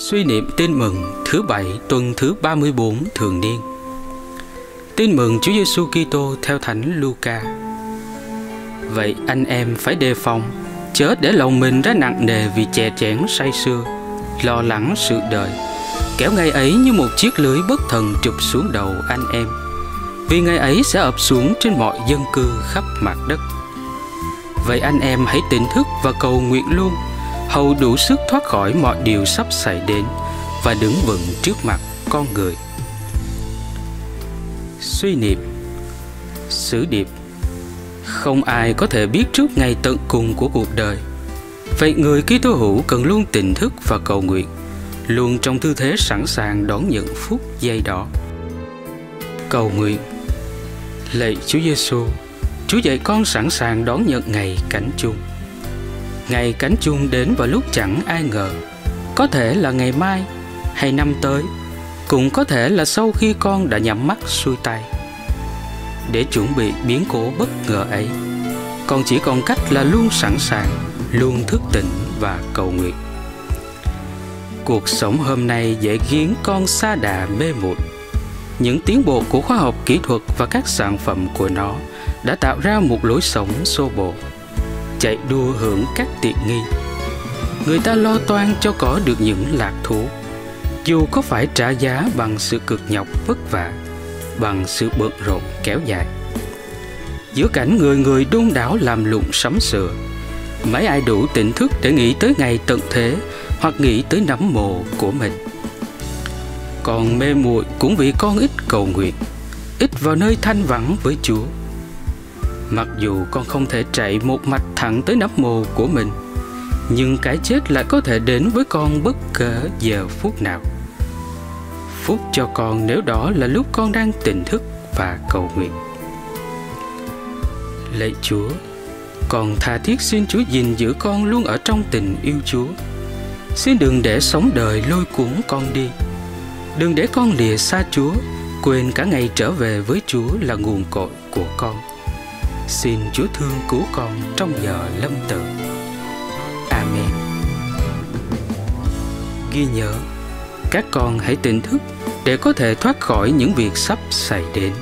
Suy niệm tin mừng thứ bảy tuần thứ 34 thường niên. Tin mừng Chúa Giêsu Kitô theo Thánh Luca. Vậy anh em phải đề phòng, chớ để lòng mình ra nặng nề vì chè chén say sưa, lo lắng sự đời. Kéo ngày ấy như một chiếc lưới bất thần chụp xuống đầu anh em. Vì ngày ấy sẽ ập xuống trên mọi dân cư khắp mặt đất. Vậy anh em hãy tỉnh thức và cầu nguyện luôn hầu đủ sức thoát khỏi mọi điều sắp xảy đến và đứng vững trước mặt con người. Suy niệm Sử điệp. Không ai có thể biết trước ngày tận cùng của cuộc đời. Vậy người Kitô hữu cần luôn tỉnh thức và cầu nguyện Luôn trong tư thế sẵn sàng đón nhận phút giây đó. Cầu nguyện. Lạy Chúa Giêsu, Chúa dạy con sẵn sàng đón nhận ngày cảnh chung. Ngày cánh chuông đến vào lúc chẳng ai ngờ. Có thể là ngày mai hay năm tới, Cũng có thể là sau khi con đã nhắm mắt xuôi tay. Để chuẩn bị biến cố bất ngờ ấy, Con chỉ còn cách là luôn sẵn sàng, Luôn thức tỉnh và cầu nguyện. Cuộc sống hôm nay dễ khiến con xa đà mê muội. Những tiến bộ của khoa học kỹ thuật và các sản phẩm của nó đã tạo ra một lối sống xô bồ chạy đua hưởng các tiện nghi. Người ta lo toan cho có được những lạc thú. Dù có phải trả giá bằng sự cực nhọc vất vả, bằng sự bận rộn kéo dài. Giữa cảnh người người đôn đảo làm lụng sắm sửa, mấy ai đủ tỉnh thức để nghĩ tới ngày tận thế hoặc nghĩ tới nấm mồ của mình. Còn mê muội cũng vì con ít cầu nguyện, ít vào nơi thanh vắng với chúa. Mặc dù con không thể chạy một mạch thẳng tới nắp mồ của mình, Nhưng cái chết lại có thể đến với con bất kể giờ phút nào. Phúc cho con nếu đó là lúc con đang tỉnh thức và cầu nguyện. Lạy Chúa, Con tha thiết xin Chúa gìn giữ con luôn ở trong tình yêu Chúa. Xin đừng để sống đời lôi cuốn con đi. Đừng để con lìa xa Chúa, Quên cả ngày trở về với Chúa là nguồn cội của con. Xin Chúa thương cứu con trong giờ lâm tử. Amen. Ghi nhớ, các con hãy tỉnh thức để có thể thoát khỏi những việc sắp xảy đến.